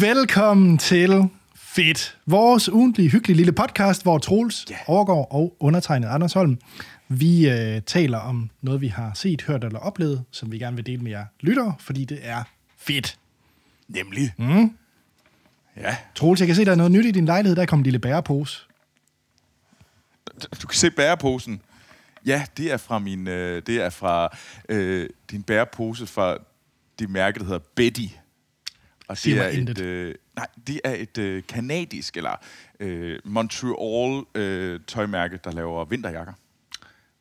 Velkommen til Fedt, vores ugentlige hyggelige lille podcast, hvor Troels yeah. overgår og undertegnet Anders Holm. Vi øh, taler om noget, vi har set, hørt eller oplevet, som vi gerne vil dele med jer lyttere, fordi det er fedt. Nemlig. Mm. Ja, Troels, jeg kan se, der er noget nyt i din lejlighed. Der kom en lille bærepose. du kan se bæreposen. Ja, det er fra min, øh, det er fra øh, din bærepose fra det mærke, der hedder Betty. Og det mig er intet. et, øh, nej, det er et øh, kanadisk eller øh, Montreal øh, tøjmærke, der laver vinterjakker.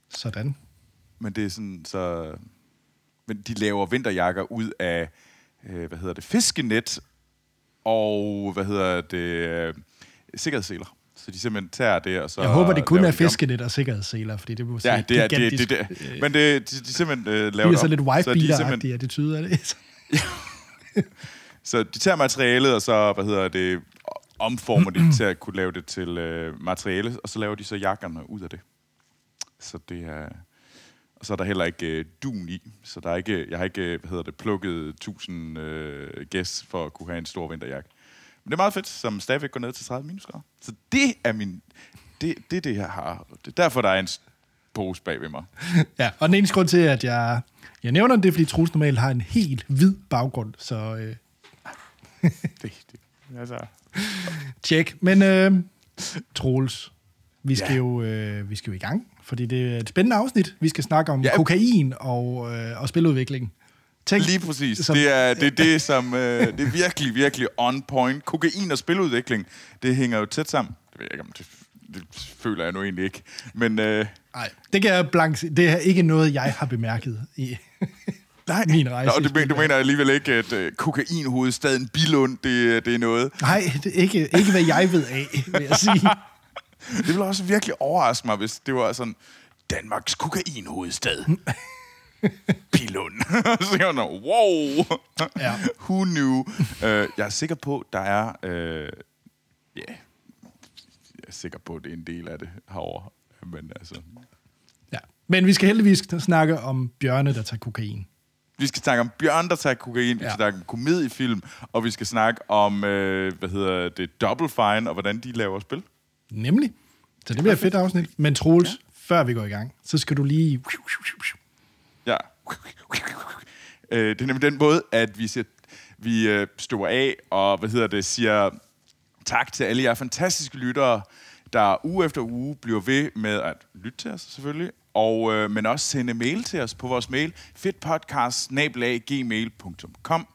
Sådan. Men det er sådan så men de laver vinterjakker ud af øh, hvad hedder det? Fiskenet og hvad hedder det? Øh, sikkerhedsseler. Så de simpelthen tager det og så Jeg håber, det kun er fiskenet og sikkerhedsseler, fordi det må Ja, det er det, det, det, det. Men det, de, de simpelthen øh, laver Det er det så lidt så de, wife simpelthen, attitude af det. så de tager materialet, og så, hvad hedder det, omformer det til at kunne lave det til øh, materiale, og så laver de så jakkerne ud af det. Så det er... Og så er der heller ikke øh, dun i, så der er ikke, jeg har ikke, øh, hvad hedder det, plukket 1000 øh, gæs for at kunne have en stor vinterjakke. Men det er meget fedt, som stadigvæk går ned til 30 minusgrader. Så det er min, det, det er det, jeg har. Det er derfor, der er en pose bag ved mig. Ja, og den eneste grund til, at jeg, jeg nævner det, det er, fordi Troels normalt har en helt hvid baggrund, så øh, Det, det, altså, tjek. Men øh, Troels, vi skal, Ja. jo, øh, vi skal jo i gang, fordi det er et spændende afsnit. Vi skal snakke om Ja. kokain og, øh, og spiludvikling. Tænk, Lige præcis. som- Det er det, er det som øh, det er virkelig, virkelig on point. Kokain og spiludvikling, det hænger jo tæt sammen. Det ved jeg ikke, om det, det føler jeg nu egentlig ikke. Men øh, Nej, det kan jeg blank. Det er ikke noget, jeg har bemærket i nej, min rejse. Nå, det, men, du mener alligevel ikke, at øh, kokainhovedstaden Bilund, det, det er noget. Nej, det er ikke, ikke hvad jeg ved af, vil jeg sige. Det ville også virkelig overraske mig, hvis det var sådan, Danmarks kokainhovedstad. Bilund. så jeg var wow. Ja. Who knew? uh, jeg er sikker på, der er... Uh, ja, jeg er sikker på, at det er en del af det herovre. Men altså... Ja. Men vi skal heldigvis snakke om bjørne, der tager kokain. Vi skal snakke om Bjørn, der tager kokain, vi Ja. skal snakke om komediefilm, og vi skal snakke om, øh, hvad hedder det, Double Fine, og hvordan de laver spil. Nemlig. Så det bliver et fedt afsnit. Men Troels, ja. før vi går i gang, så skal du lige... Ja. Øh, det er nemlig den måde, at vi, siger, vi øh, støver af, og hvad hedder det, siger tak til alle jer fantastiske lyttere, der uge efter uge bliver ved med at lytte til os, selvfølgelig, og, øh, men også sende mail til os på vores mail, fedtpodcast-gmail.com.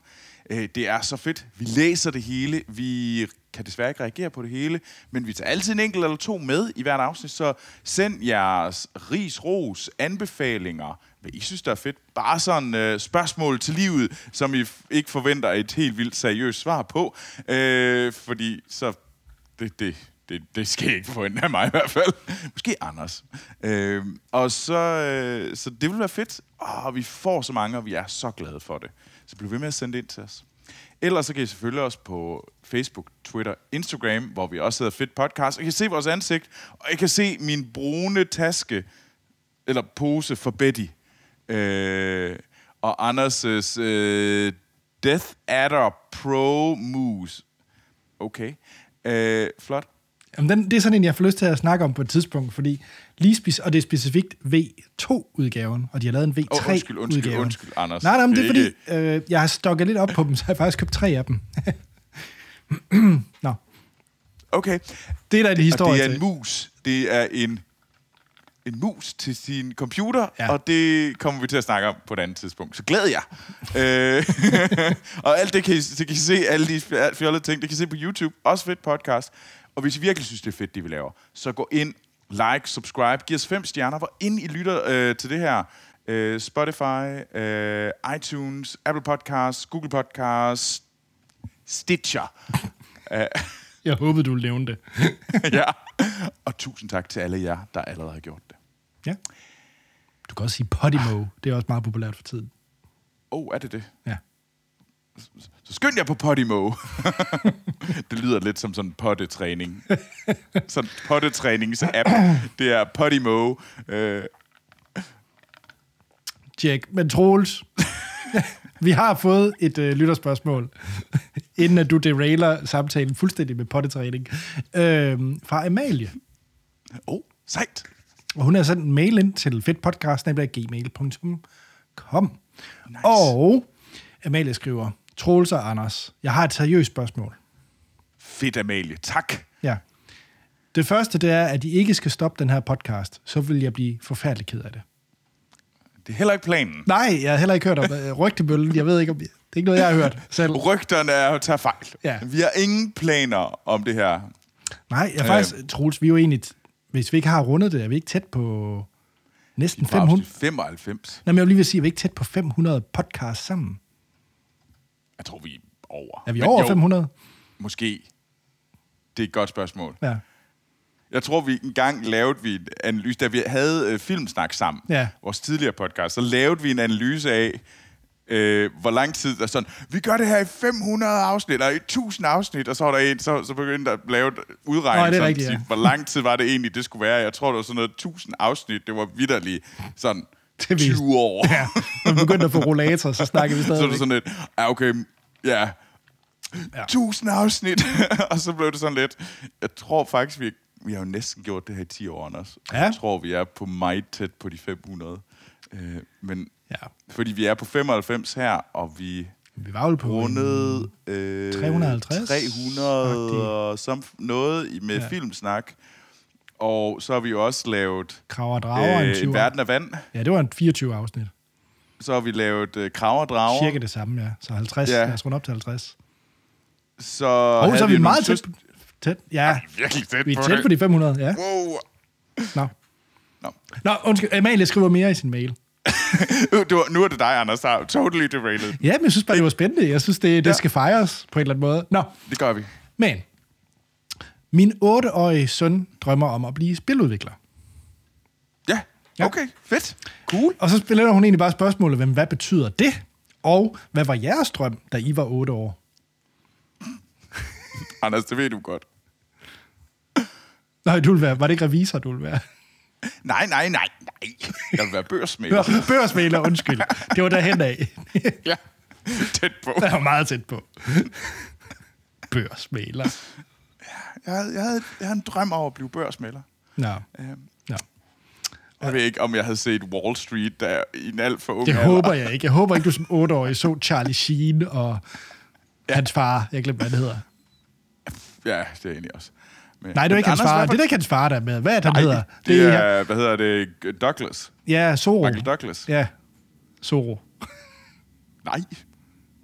Øh, det er så fedt. Vi læser det hele. Vi kan desværre ikke reagere på det hele, men vi tager altid en enkelt eller to med i hvert afsnit, så send jeres ris, ros, anbefalinger, hvad I synes, der er fedt. Bare sådan øh, spørgsmål til livet, som I f- ikke forventer et helt vildt seriøst svar på, øh, fordi så det, det, det, det skal I ikke forvente af mig i hvert fald. Måske Anders. Øh, og så, øh, så det vil være fedt. Og vi får så mange, og vi er så glade for det. Så bliv ved med at sende det ind til os. Ellers så kan I selvfølgelig også på Facebook, Twitter, Instagram, hvor vi også hedder Fedt Podcast. Og I kan se vores ansigt, og I kan se min brune taske, eller pose for Betty. Øh, og Anders' øh, Death Adder Pro Moose. Okay. Øh, flot. Jamen, den, det er sådan en, jeg får lyst til at snakke om på et tidspunkt, fordi lige speci- og det er specifikt V2-udgaven, og de har lavet en Åh, undskyld, undskyld, V3-udgave. undskyld, Anders. Nej, nej, men det er fordi, øh, jeg har stokket lidt op på dem, så jeg har faktisk købt tre af dem. Nå, Okay. det er der en Og historie det er en mus. Det er en, en mus til sin computer, ja. og det kommer vi til at snakke om på et andet tidspunkt. Så glæder jeg. øh, og alt det kan, I, det kan I se, alle de fjollede ting, det kan I se på YouTube. Også fedt podcast. Og hvis I virkelig synes, det er fedt, det vi laver, så gå ind, like, subscribe, giv os fem stjerner, hvor ind I lytter øh, til det her. Øh, Spotify, øh, iTunes, Apple Podcasts, Google Podcasts, Stitcher. Jeg håbede, du nævne det. ja. Og tusind tak til alle jer, der allerede har gjort det. ja. Du kan også sige Podimo. Det er også meget populært for tiden. Åh, oh, er det det? Ja. Så skynd jer på Podimo. det lyder lidt som sådan pottetræning. sådan pottetrænings-app. Det er Podimo. Øh, Tjek. Men Troels, vi har fået et øh, lytterspørgsmål inden at du derailer samtalen fuldstændig med pottetræning. Øh, fra Amalie. Oh, sejt. Og hun har sendt en mail ind til fedtpodcast.gmail.com. Nice. Og Amalie skriver, Troels og Anders, jeg har et seriøst spørgsmål. Fedt, Amalie. Tak. Ja. Det første, det er, at I ikke skal stoppe den her podcast. Så vil jeg blive forfærdelig ked af det. Det er heller ikke planen. Nej, jeg har heller ikke hørt om øh, rygtebølgen. Jeg ved ikke, om det er ikke noget, jeg har hørt selv. Rygterne er jo tage fejl. Ja. Vi har ingen planer om det her. Nej, jeg faktisk, Troels, vi er jo egentlig, hvis vi ikke har rundet det, er vi ikke tæt på næsten Fra 500? afsnit 95. Nej, men jeg vil lige vil sige, at vi er ikke tæt på 500 podcasts sammen. Jeg tror, vi er over. Er vi Men over jo, 500? Måske. Det er et godt spørgsmål. Ja. Jeg tror, vi engang lavede vi en analyse, da vi havde øh, Filmsnak sammen, Ja. vores tidligere podcast, så lavede vi en analyse af, øh, hvor lang tid der er sådan, vi gør det her i 500 afsnit, eller i 1000 afsnit, og så var der en, så, så begyndte der at lave et Nå, udregning, det er sådan, rigtigt, ja. hvor lang tid var det egentlig, det skulle være. Jeg tror, det var sådan noget 1000 afsnit, det var vidderligt sådan Er 20 vist. år. ja. Når vi begyndte at få rollator, så snakker vi så er stadig. det sådan lidt, ja okay, ja, Ja. 1000 afsnit, og så blev det sådan lidt, jeg tror faktisk, vi, vi har jo næsten gjort det her i 10 år, Anders. Ja. Jeg tror, vi er på meget tæt på de 500. Øh, men Ja. fordi vi er på 95 her, og vi Vi var jo på rundet øh, 350 300 og som noget i- med ja. filmsnak. Og så har vi jo også lavet Krav og Drager en øh, 20 En Verden af Vand. Ja, det var en 24 afsnit. Så har vi lavet øh, Krav og Drager. Cirka det samme, ja. Så 50, Ja. lad os runde op til 50. Så, Og så er vi nogle meget tæt, tæt. Ja, Virkelig tæt vi er tæt på de 500, ja. Wow. Nå. Nå. Nå, undskyld. Amalie skriver mere i sin mail. Var, nu er det dig, Anders, der er totally derailed. Ja, men jeg synes bare, det var spændende. Jeg synes, det, det Ja. skal fejres på en eller anden måde. Nå, Det gør vi. men min 8-årige søn drømmer om at blive spiludvikler. Ja, Ja. okay, fedt. Cool. Og så stiller hun egentlig bare spørgsmålet, hvem, hvad betyder det? Og hvad var jeres drøm, da I var 8 år? Anders, det ved du godt. Nej, du vil være, var det ikke revisor, du vil være? Nej, nej, nej, nej. Jeg vil være børsmæler. Bør, børsmæler, undskyld. Det var derhen af. ja, tæt på. Jeg var meget tæt på. Børsmæler. Jeg havde, jeg, havde, jeg havde en drøm om at blive børsmæler. Nå, Øhm, nå. Jeg ved ikke, om jeg havde set Wall Street der i en alt for ung Det alder. håber jeg ikke. Jeg håber ikke, du som 8-årig så Charlie Sheen og ja. hans far. Jeg glemte, hvad det hedder. Ja, det er egentlig også. Men, Nej, det er ikke hans far. hvad Det er ikke hans far, der er med. Hvad er det, han Nej, hedder? det er, hvad hedder det, Douglas. Ja, Zoro. Michael Douglas. Ja, Zoro. Nej,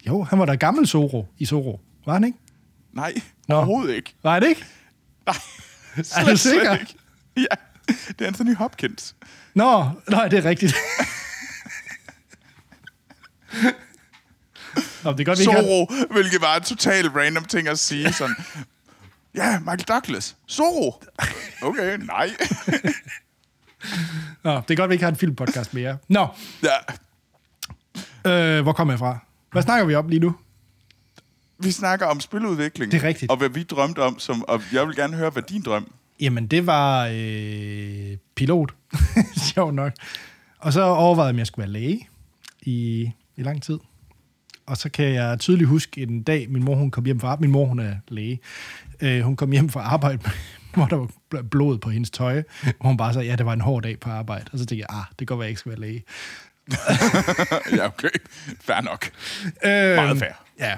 Jo, han var der gammel Zoro i Zoro. Var han ikke? Nej, Nå. overhovedet ikke. Var han ikke? Nej, Er slet, du sikker? slet ikke. Ja, det er Anthony Hopkins. Nå, nej, det er rigtigt. Nå, det er godt, vi ikke har... Zorro, hvilket var en total random ting at sige. Sådan, ja, Michael Douglas. Zorro. Okay, nej. Nå, det er godt, vi ikke har en filmpodcast mere. Nå, ja, øh, hvor kommer jeg fra? Hvad snakker vi om lige nu? Vi snakker om spiludvikling. Det er rigtigt. Og hvad vi drømte om, som, og jeg vil gerne høre, hvad din drøm Jamen, det var øh, pilot. Sjov nok. Og så overvejede jeg, om jeg skulle være læge i, i lang tid. Og så kan jeg tydeligt huske en dag, min mor hun kom hjem fra Min mor hun er læge. Øh, hun kom hjem fra arbejde, hvor der var bl- blod på hendes tøj. Og hun bare sagde, ja, det var en hård dag på arbejde. Og så tænkte jeg, ah, det kan godt være, jeg ikke skal være læge. ja, okay. Fair nok. Øhm, Meget fair. Ja.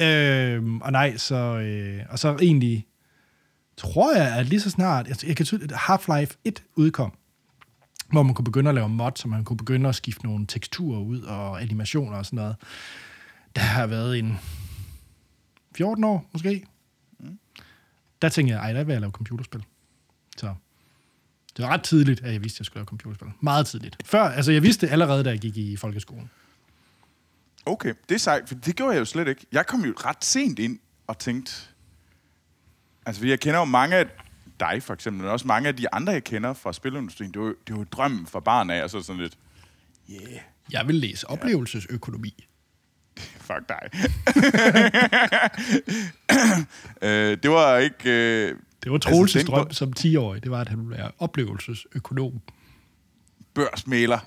Øhm, og nej, så, øh, og så egentlig tror jeg, at lige så snart, jeg, jeg kan tydeligt, Half-Life 1 udkom, hvor man kunne begynde at lave mod, så man kunne begynde at skifte nogle teksturer ud og animationer og sådan noget. Der har været en 14 år, måske. Mm. Der tænkte jeg, ej, der vil jeg lave computerspil. Så det var ret tidligt, at jeg vidste, at jeg skulle lave computerspil. Meget tidligt. Før, altså jeg vidste det allerede, da jeg gik i folkeskolen. Okay, det er sejt, for det gjorde jeg jo slet ikke. Jeg kom jo ret sent ind og tænkte... Altså, jeg kender jo mange af dig, for eksempel, men også mange af de andre, jeg kender fra spilindustrien. Det var, det var drømmen fra barn af, og så sådan lidt... Yeah, Jeg vil læse oplevelsesøkonomi. fuck dig. øh, det var ikke... Øh, Det var Troels' Altså, drøm som 10-årig. Det var, at han ville være oplevelsesøkonom. børsmæler.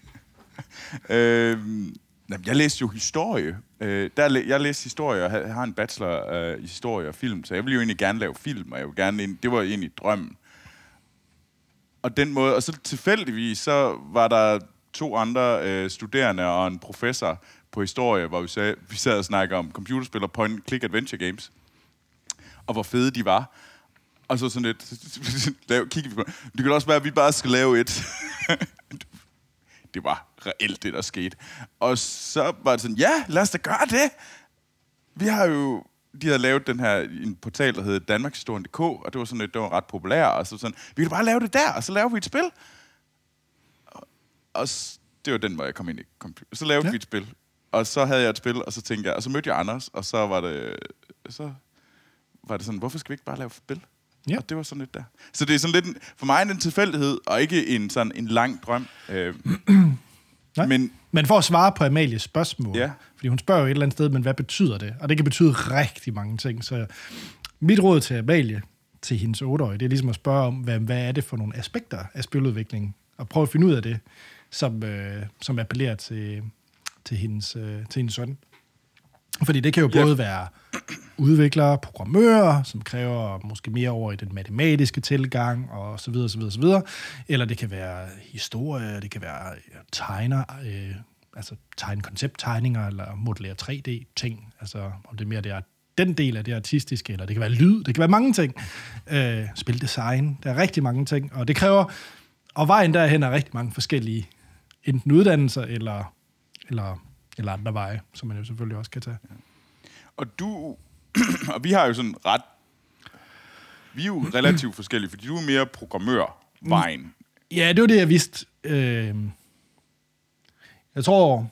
øhm, Jamen, jeg læste jo historie. Øh, der, jeg læste historie og jeg har en bachelor øh, i historie og film, så jeg ville jo egentlig gerne lave film, og jeg ville gerne det var egentlig drømmen. Og den måde, og så tilfældigvis, så var der to andre øh, studerende og en professor på historie, hvor vi, sag, vi sad og snakkede om computerspil og point-click adventure games, og hvor fede de var. Og så sådan lidt, lave, kiggede vi på, det kan også være, at vi bare skal lave et. det var reelt det, der skete. Og så var det sådan, ja, lad os da gøre det. Vi har jo, de havde lavet den her, en portal, der hed Danmarkshistorien.dk, og det var sådan lidt, det var ret populær, og så sådan, vi kan bare lave det der, og så laver vi et spil. Og, og det var den måde, jeg kom ind i computer. Så lavede ja. vi et spil, og så havde jeg et spil, og så tænkte jeg, og så mødte jeg Anders, og så var det, så var det sådan, hvorfor skal vi ikke bare lave et spil? Ja. Og det var sådan lidt der. Så det er sådan lidt, en, for mig en tilfældighed, og ikke en sådan en lang drøm. Øh, Nej. men Men for at svare på Amalies spørgsmål, Ja. fordi hun spørger jo et eller andet sted, men hvad betyder det? Og det kan betyde rigtig mange ting. Så mit råd til Amalie, til hendes 8-årige, det er ligesom at spørge om, hvad, hvad er det for nogle aspekter af spiludviklingen? Og prøve at finde ud af det, som, øh, som appellerer til, til, hendes, øh, til hendes søn. Fordi det kan jo Ja. både være udviklere, programmører, som kræver måske mere over i den matematiske tilgang, og så videre, så videre, så videre. Eller det kan være historie, det kan være tegner, øh, altså tegne koncepttegninger, eller modellere 3D-ting. Altså om det mere det er den del af det artistiske, eller det kan være lyd, det kan være mange ting. Øh, spildesign, der er rigtig mange ting, og det kræver, og vejen derhen er rigtig mange forskellige, enten uddannelser, eller, eller, eller andre veje, som man jo selvfølgelig også kan tage. Og du, og vi har jo sådan ret, vi er jo relativt forskellige, fordi du er mere programmør-vejen. Ja, det var det, jeg vidste. Øh, jeg tror,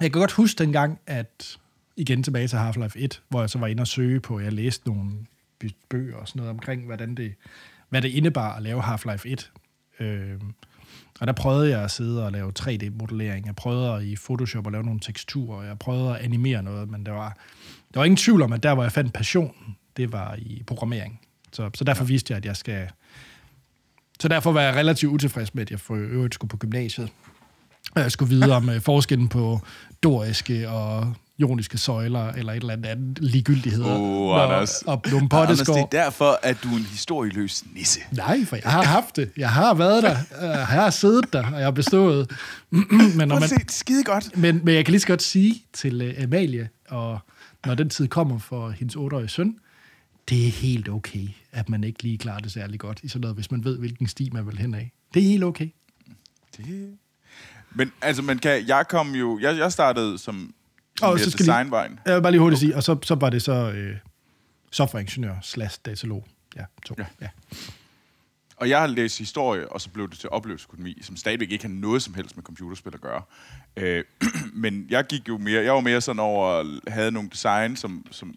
jeg kan godt huske dengang, at igen tilbage til Half-Life 1, hvor jeg så var inde og søge på, jeg læste nogle bøger og sådan noget omkring, hvordan det, hvad det indebar at lave Half-Life 1. Øh, og der prøvede jeg at sidde og lave 3D-modellering. Jeg prøvede at i Photoshop at lave nogle teksturer. Jeg prøvede at animere noget, men der var, der var ingen tvivl om, at der, hvor jeg fandt passion, det var i programmering. Så, så derfor vidste jeg, at jeg skal, så derfor var jeg relativt utilfreds med, at jeg for øvrigt skulle på gymnasiet. Jeg skulle vide om øh, forskellen på doriske og joniske søjler, eller et eller andet andet ligegyldigheder. Og, Anders. Og nogle Anders, det er derfor, at du er en historieløs nisse. Nej, for jeg har haft det. Jeg har været der. Jeg har siddet der, og jeg har bestået. men, når man, se, skide godt. men, men jeg kan lige så godt sige til uh, Amalie, og når den tid kommer for hendes 8-årige søn, det er helt okay, at man ikke lige klarer det særlig godt i sådan noget, hvis man ved, hvilken sti man vil hen af. Det er helt okay. Det... Men altså, man kan, jeg kom jo, jeg, jeg startede som Og så skal lige- designvejen. Jeg vil bare lige hurtigt sige, og så, så var det så øh, softwareingeniør slash datalog. Ja, to. Ja. Ja. Og jeg har læst historie, og så blev det til oplevelsesøkonomi, som stadigvæk ikke har noget som helst med computerspil at gøre. Øh, men jeg gik jo mere, jeg var mere sådan over, havde nogle design, som, som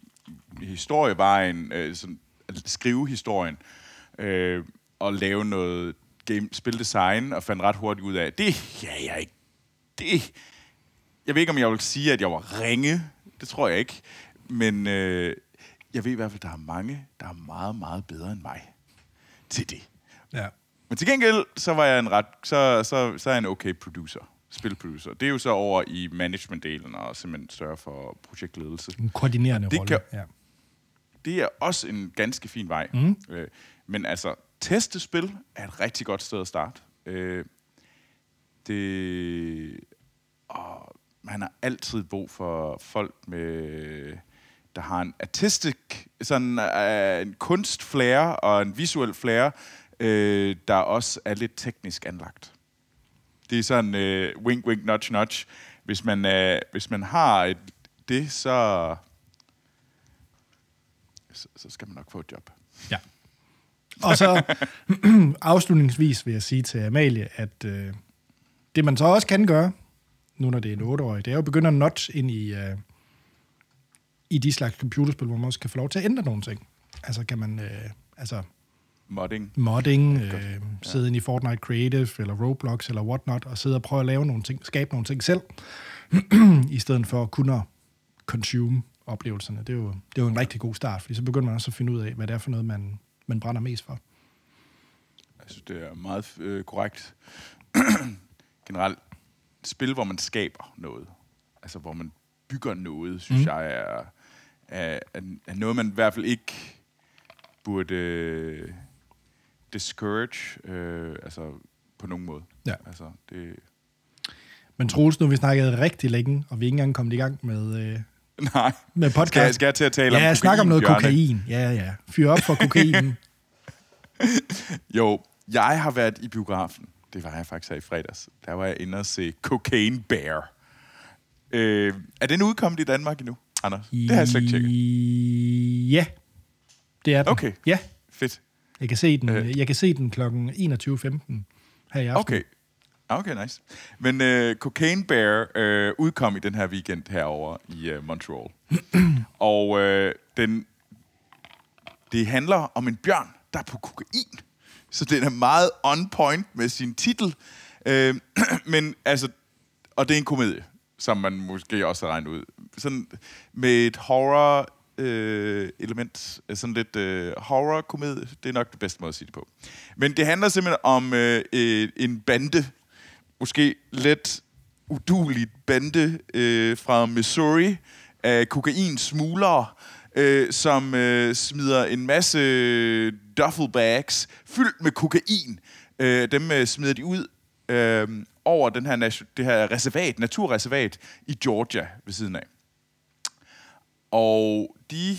i historievejen, øh, sådan, at skrive historien, øh, og lave noget game, spildesign, og fandt ret hurtigt ud af, det ja, jeg ikke, det, jeg ved ikke, om jeg vil sige, at jeg var ringe, det tror jeg ikke, men øh, jeg ved i hvert fald, at der er mange, der er meget, meget bedre end mig til det. ja. Men til gengæld, så var jeg en ret, så, så, så er jeg en okay producer, spilproducer. Det er jo så over i management-delen og simpelthen sørge for projektledelse. En koordinerende Det rolle. kan- Ja. Det er også en ganske fin vej. Mm. Øh, men altså, testespil er et rigtig godt sted at starte. Øh, det, og man har altid brug for folk med der har en artistic, sådan uh, en kunstflair og en visuel flair, øh, der også er lidt teknisk anlagt. Det er sådan øh, wink, wink, nudge, nudge. Hvis man, øh, hvis man har et, det, så, så, så skal man nok få et job. Ja. Og så afslutningsvis vil jeg sige til Amalie, at øh, det man så også kan gøre, nu når det er en 8-årig, det er jo at begynde at notch ind i, øh, i de slags computerspil, hvor man også kan få lov til at ændre nogle ting. Altså kan man, øh, altså Modding. modding, øh, sidde ind i Fortnite Creative, eller Roblox, eller whatnot, og sidde og prøve at lave nogle ting, skabe nogle ting selv, i stedet for at kunne at consume oplevelserne. Det er, jo, det er jo en rigtig god start, fordi så begynder man også at finde ud af, hvad det er for noget, man, man brænder mest for. Jeg synes, det er meget øh, korrekt. Generelt, spil, hvor man skaber noget. altså hvor man bygger noget, synes mm. jeg er, er, er, er noget, man i hvert fald ikke burde øh, discourage, øh, altså på nogen måde. Ja. Altså, det, Men Troels, nu vi snakket rigtig længe, og vi er ikke engang kommet i gang med, øh, nej. med podcast. Skal jeg, skal jeg til at tale ja, om snak om noget Bjarne? kokain. Ja, ja. Fyr op for kokainen. Jo, jeg har været i biografen. Det var jeg faktisk her i fredags. Der var jeg inde og se Cocaine Bear. Øh, er den udkommet i Danmark endnu, Anders? Det har jeg slet ikke tjekket. Ja, det er den. Okay. Ja, Fedt. jeg kan se den, Øh. jeg kan se den klokken 21.15 her i aften. Okay. Okay, nice. Men øh, Cocaine Bear øh, udkom i den her weekend herover i øh, Montreal. og øh, den, det handler om en bjørn, der er på kokain. Så den er meget on point med sin titel. Øh, men altså, og det er en komedie, som man måske også har regnet ud. Sådan med et horror øh, element, øh, sådan lidt øh, horror-komedie, det er nok det bedste måde at sige det på. Men det handler simpelthen om øh, øh, en bande, måske lidt uduligt bande øh, fra Missouri af kokainsmuglere, øh, som øh, smider en masse duffelbags fyldt med kokain. Øh, dem øh, smider de ud øh, over den her, det her reservat, naturreservat i Georgia ved siden af. Og de,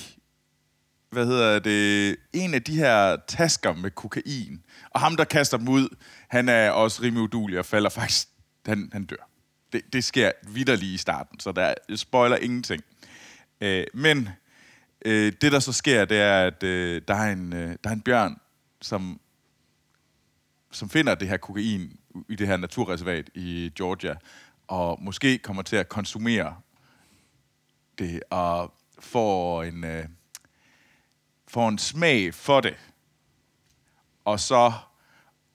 hvad hedder det, en af de her tasker med kokain, og ham, der kaster dem ud, han er også rimelig udulig og falder faktisk, han, han dør. Det, det sker vidderligt i starten, så der spoiler ingenting. Øh, men øh, det, der så sker, det er, at øh, der, er en, øh, der er en bjørn, som, som finder det her kokain i det her naturreservat i Georgia, og måske kommer til at konsumere det, og får en, øh, får en smag for det. Og så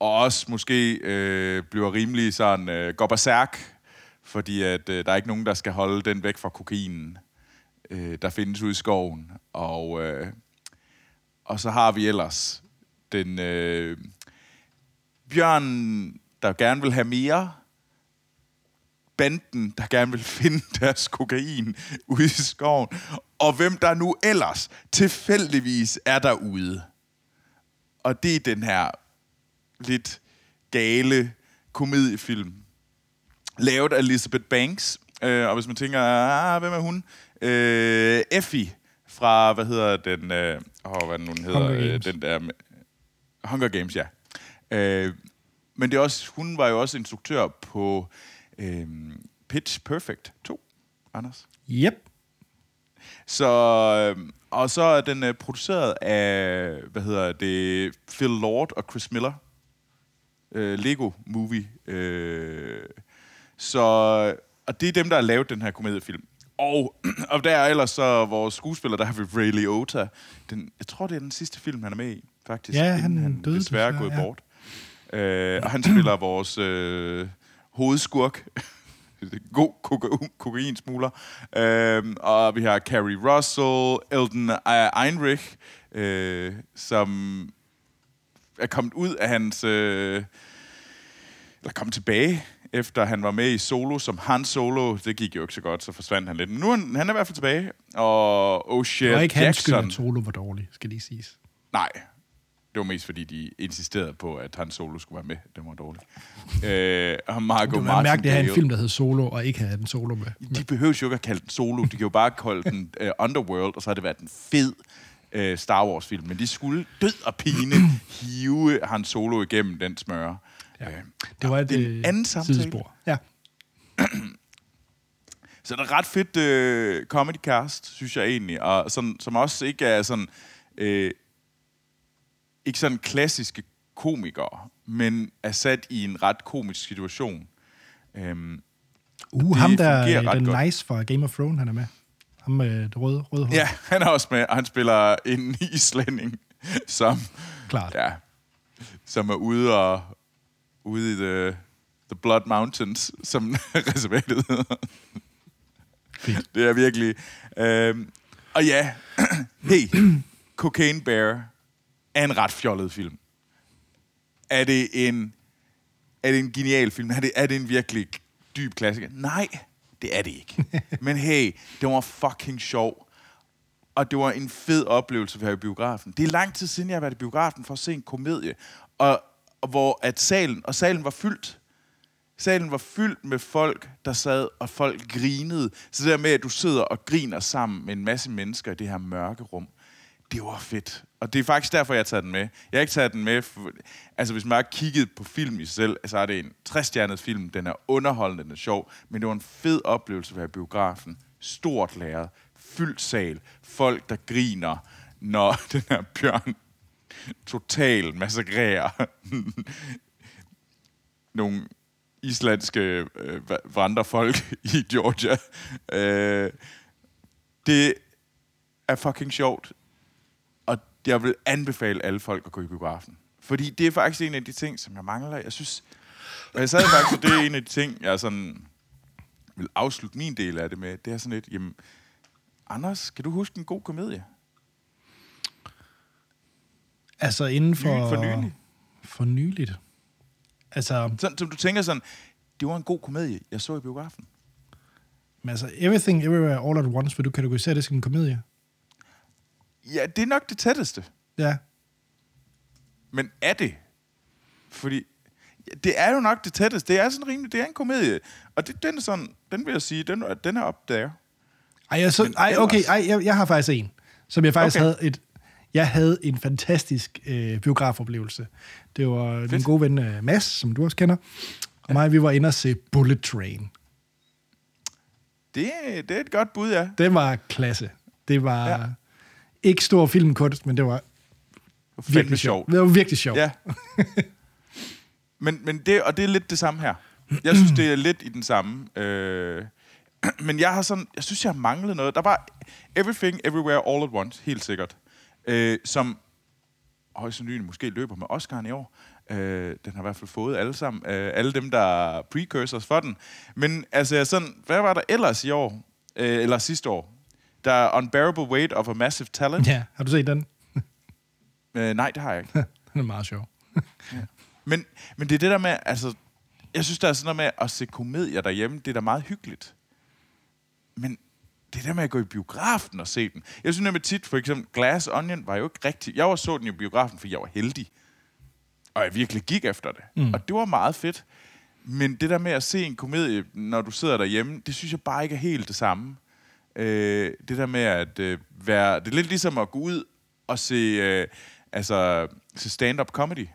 og også måske øh, bliver rimelig sådan, øh, går berserk, fordi at, øh, der er ikke nogen, der skal holde den væk fra kokainen, øh, der findes ude i skoven. Og, øh, og så har vi ellers den øh, bjørn, der gerne vil have mere, banden, der gerne vil finde deres kokain ude i skoven, og hvem der nu ellers tilfældigvis er derude. Og det er den her lidt gale komediefilm, lavet af Elizabeth Banks. Øh, og hvis man tænker, ah, hvem er hun? Øh, Effie fra, hvad hedder den, øh, oh, hvad den nu den hedder, Hunger øh, Games. den der, Hunger Games, ja. Øh, men det er også, hun var jo også instruktør på øh, Pitch Perfect 2, Anders. Yep. Så, øh, og så er den øh, produceret af, hvad hedder det, Phil Lord og Chris Miller. Øh, Lego Movie. Øh, så, og det er dem, der har lavet den her komediefilm. Og, og der er ellers så vores skuespiller, der har vi Ray Liotta. Den, jeg tror, det er den sidste film, han er med i, faktisk. Ja, han han døde desværre er desværre, gået ja. bort. Øh, og han spiller vores øh, hovedskurk. God koka- kokainsmugler. Øhm, og vi har Carrie Russell, Elton øh, Einrich, øh, som er kommet ud af hans... Øh, eller kommet tilbage, efter han var med i Solo som Han Solo. Det gik jo ikke så godt, så forsvandt han lidt. Men nu er han, han er i hvert fald tilbage. Og Det O'Shea var ikke hans skyld, at Solo var dårlig, skal lige siges. Nej. Det var mest, fordi de insisterede på, at Han Solo skulle være med. Det var dårligt. øh, og Margot Det var mærkeligt at have en film, der hed Solo, og ikke have den Solo med. de behøver jo ikke at kalde den solo. De kan jo bare kalde den uh, Underworld, og så har det været en fed uh, Star Wars-film. Men de skulle død og pine hive Han Solo igennem den smøre. Ja. Øh, Det var et det er øh, en anden samtale. sidespor. Ja. Så det er et ret fedt uh, comedy cast, synes jeg egentlig. Og sådan, som også ikke er sådan... Uh, ikke sådan klassiske komikere, men er sat i en ret komisk situation. Um, Uh, ham der, øh, den godt. nice fra Game of Thrones, han er med. Ham med det røde, røde hår. Ja, han er også med, og han spiller en islænding, som, Klart. ja, som er ude og ude i the, the Blood Mountains, som reservatet hedder. Det er virkelig... Øhm, og ja, hey, Cocaine Bear er en ret fjollet film. Er det en, er det en genial film? Er det, er det en virkelig dyb klassiker? Nej, Det er det ikke. Men hey, det var fucking sjov. Og det var en fed oplevelse at være i biografen. Det er lang tid siden, jeg har været i biografen for at se en komedie. Og, og hvor at salen, og salen var fyldt. Salen var fyldt med folk, der sad, og folk grinede. Så det der med, at du sidder og griner sammen med en masse mennesker i det her mørke rum, det var fedt. Og det er faktisk derfor, jeg tager den med. Jeg har ikke taget den med, for, altså hvis man har kigget på film i sig selv, så er det en 60 film. Den er underholdende, den er sjov, men det var en fed oplevelse at være i biografen. Stort lærer, fyldt sal, folk, der griner, når den her bjørn total massakrere nogle islandske øh, vandrefolk i Georgia. Øh, det er fucking sjovt, og jeg vil anbefale alle folk at gå i biografen. Fordi det er faktisk en af de ting, som jeg mangler. Jeg synes, og jeg sad faktisk, det er en af de ting, jeg sådan vil afslutte min del af det med. Det er sådan lidt, jamen, Anders, kan du huske en god komedie? Altså inden for... For nylig. For nyligt. Altså, Sådan, som du tænker sådan, det var en god komedie, jeg så i biografen. men altså, Everything Everywhere All at Once, vil du kategorisere det som en komedie? Ja, det er nok det tætteste. Ja. Men er det? Fordi ja, det er jo nok det tætteste. Det er sådan rimelig, det er en komedie. Og det, den er sådan, den vil jeg sige, den, den er op der. Ej, jeg, så, ej okay, ej, jeg, jeg har faktisk en, som jeg faktisk okay. havde et... Jeg havde en fantastisk øh, biografoplevelse. Det var Fedt. min gode ven øh, Mads, som du også kender, og mig, vi var inde og se Bullet Train. Det, det er et godt bud, ja. Det var klasse. Det var Ja. ja. ikke stor filmkunst, men det var Fandme virkelig sjovt. sjovt. Det var virkelig sjovt. Ja. men, men det, og det er lidt det samme her. Jeg synes, det er lidt i den samme. Øh, men jeg har sådan, jeg synes, jeg har manglet noget. Der var Everything, Everywhere, All at Once, helt sikkert. Øh, som højst sandsynligt måske løber med Oscar'en i år. Øh, den har i hvert fald fået alle sammen. Øh, alle dem, der er precursors for den. Men altså, sådan, hvad var der ellers i år? Øh, eller sidste år? Der er Unbearable Weight of a Massive Talent. ja. Har du set den? Øh, nej, det har jeg ikke. Den er meget sjov. Men, men det er det der med, altså, jeg synes, der er sådan noget med at se komedier derhjemme, det er da meget hyggeligt. Men det der med at gå i biografen og se den. Jeg synes nemlig tit, for eksempel Glass Onion var jo ikke rigtig... Jeg var så den i biografen, fordi jeg var heldig. Og jeg virkelig gik efter det. Mm. Og det var meget fedt. Men det der med at se en komedie, når du sidder derhjemme, det synes jeg bare ikke er helt det samme. Øh, det der med at øh, være... Det er lidt ligesom at gå ud og se, øh, altså, se stand-up comedy.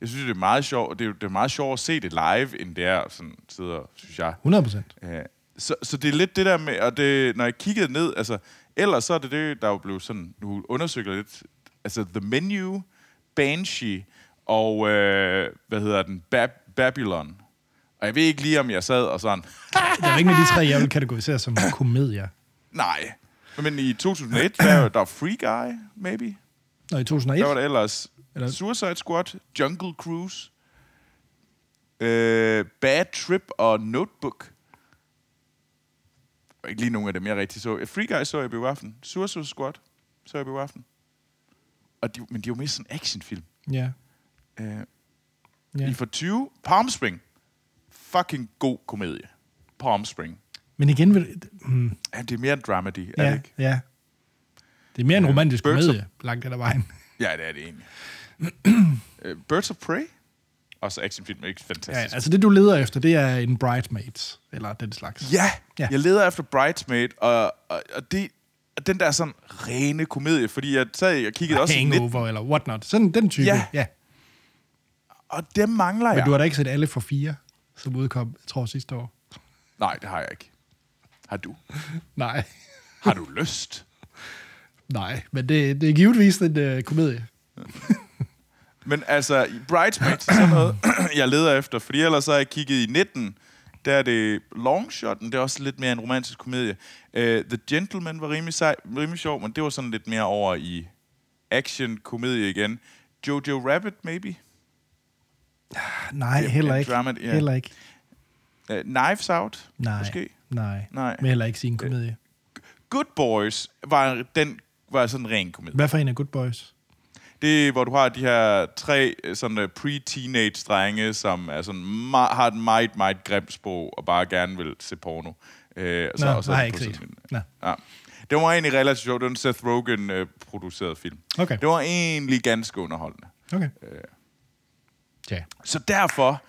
Jeg synes, det er meget sjovt. Det er, det er meget sjovt at se det live, end det er sådan sidder, synes jeg. 100 procent. Øh, så, så det er lidt det der med, og det, når jeg kiggede ned, altså, ellers så er det det, der jo blev sådan, nu undersøger jeg lidt, altså The Menu, Banshee og, øh, hvad hedder den, Bab- Babylon. Og jeg ved ikke lige, om jeg sad og sådan, Det er ikke af de tre, jeg vil kategorisere som komedier. nej. Men i 2001, der, var- der var Free Guy, maybe. Nå, i 2001? Der var der ellers Eller- Suicide Squad, Jungle Cruise, øh, Bad Trip og Notebook. Ikke lige nogen af dem, jeg rigtig så. Free Guy så jeg i biografen. Suicide Squad så jeg i biografen. Og de, men de er jo mest sådan actionfilm. Ja. Øh, ja. I for 20, Palm Spring. Fucking god komedie. Palm Spring. Men igen, vil, hmm, Ja, det er mere en dramedy, er det ja, ikke? ja. Det er mere en Ja. romantisk Birds of- komedie, langt ad vejen. Ja, det er det egentlig. Øh, Birds of Prey. Også actionfilm, ikke fantastisk. Ja, altså det, du leder efter, det er en Bridesmaids, eller den slags. Ja, Ja. jeg leder efter Bridesmaid, og, og, og det, og den der sådan rene komedie, fordi jeg sad og kiggede også lidt, Hangover, eller whatnot. Sådan den type. Ja. ja. og dem mangler Men jeg. du har da ikke set alle for fire, som udkom, jeg tror, sidste år. Nej, det har jeg ikke. Har du? Nej. Har du lyst? Nej, men det, det er givetvis en uh, komedie. Men altså, Bridesmaids er sådan noget, jeg leder efter, fordi ellers så har jeg kigget i 19, der er det Longshotten, det er også lidt mere en romantisk komedie. Uh, The Gentleman var rimelig, sej, rimelig sjov, men det var sådan lidt mere over i action-komedie igen. Jojo Rabbit, maybe? Nej, heller ikke. drama, ja. Heller ikke. Uh, Knives Out, Nej. måske? Nej. Nej. Men heller ikke sige en komedie. Good Boys var, den var sådan en ren komedie. Hvad for en af Good Boys? Det er, hvor du har de her tre øh, sådan uh, pre-teenage drenge, som er sådan, ma- har et meget, meget grimt sprog, og bare gerne vil se porno. Øh, og Nå, og jeg den ikke set. Ja. Det var egentlig relativt sjovt. Det var en Seth Rogen-produceret film. Okay. Det var egentlig ganske underholdende. Okay. Øh. Ja. Så derfor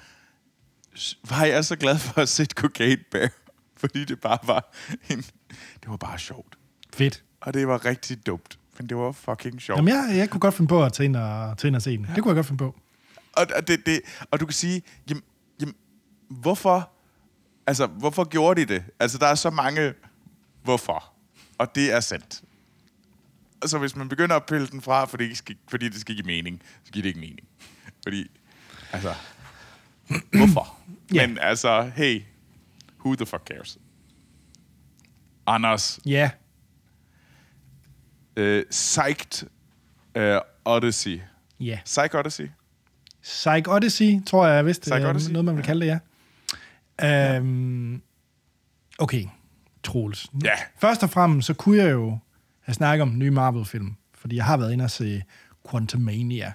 var jeg så glad for at se Cocaine Bear. Fordi det bare var en... Det var bare sjovt. Fedt. Og det var rigtig dumt. Men det var fucking sjovt. Jamen, jeg, jeg kunne godt finde på at tage ind og, tage ind og se den. Ja. Det kunne jeg godt finde på. Og, og, det, det, og du kan sige, jamen, jamen, hvorfor, altså, hvorfor gjorde de det? Altså, der er så mange hvorfor. Og det er sandt. Altså, hvis man begynder at pille den fra, fordi det skal, fordi det skal give mening, så giver det ikke mening. Fordi, altså, hvorfor? Ja. Men altså, hey, who the fuck cares? Anders, Ja. Øh, Psyched øh, Odyssey. Ja. Psych Odyssey? Psych Odyssey, tror jeg vist. Psych er? Noget, man vil kalde det, ja. Øhm, okay, Troels. Ja. Først og fremmest, så kunne jeg jo have snakket om den nye Marvel-film. Fordi jeg har været inde og se Quantumania.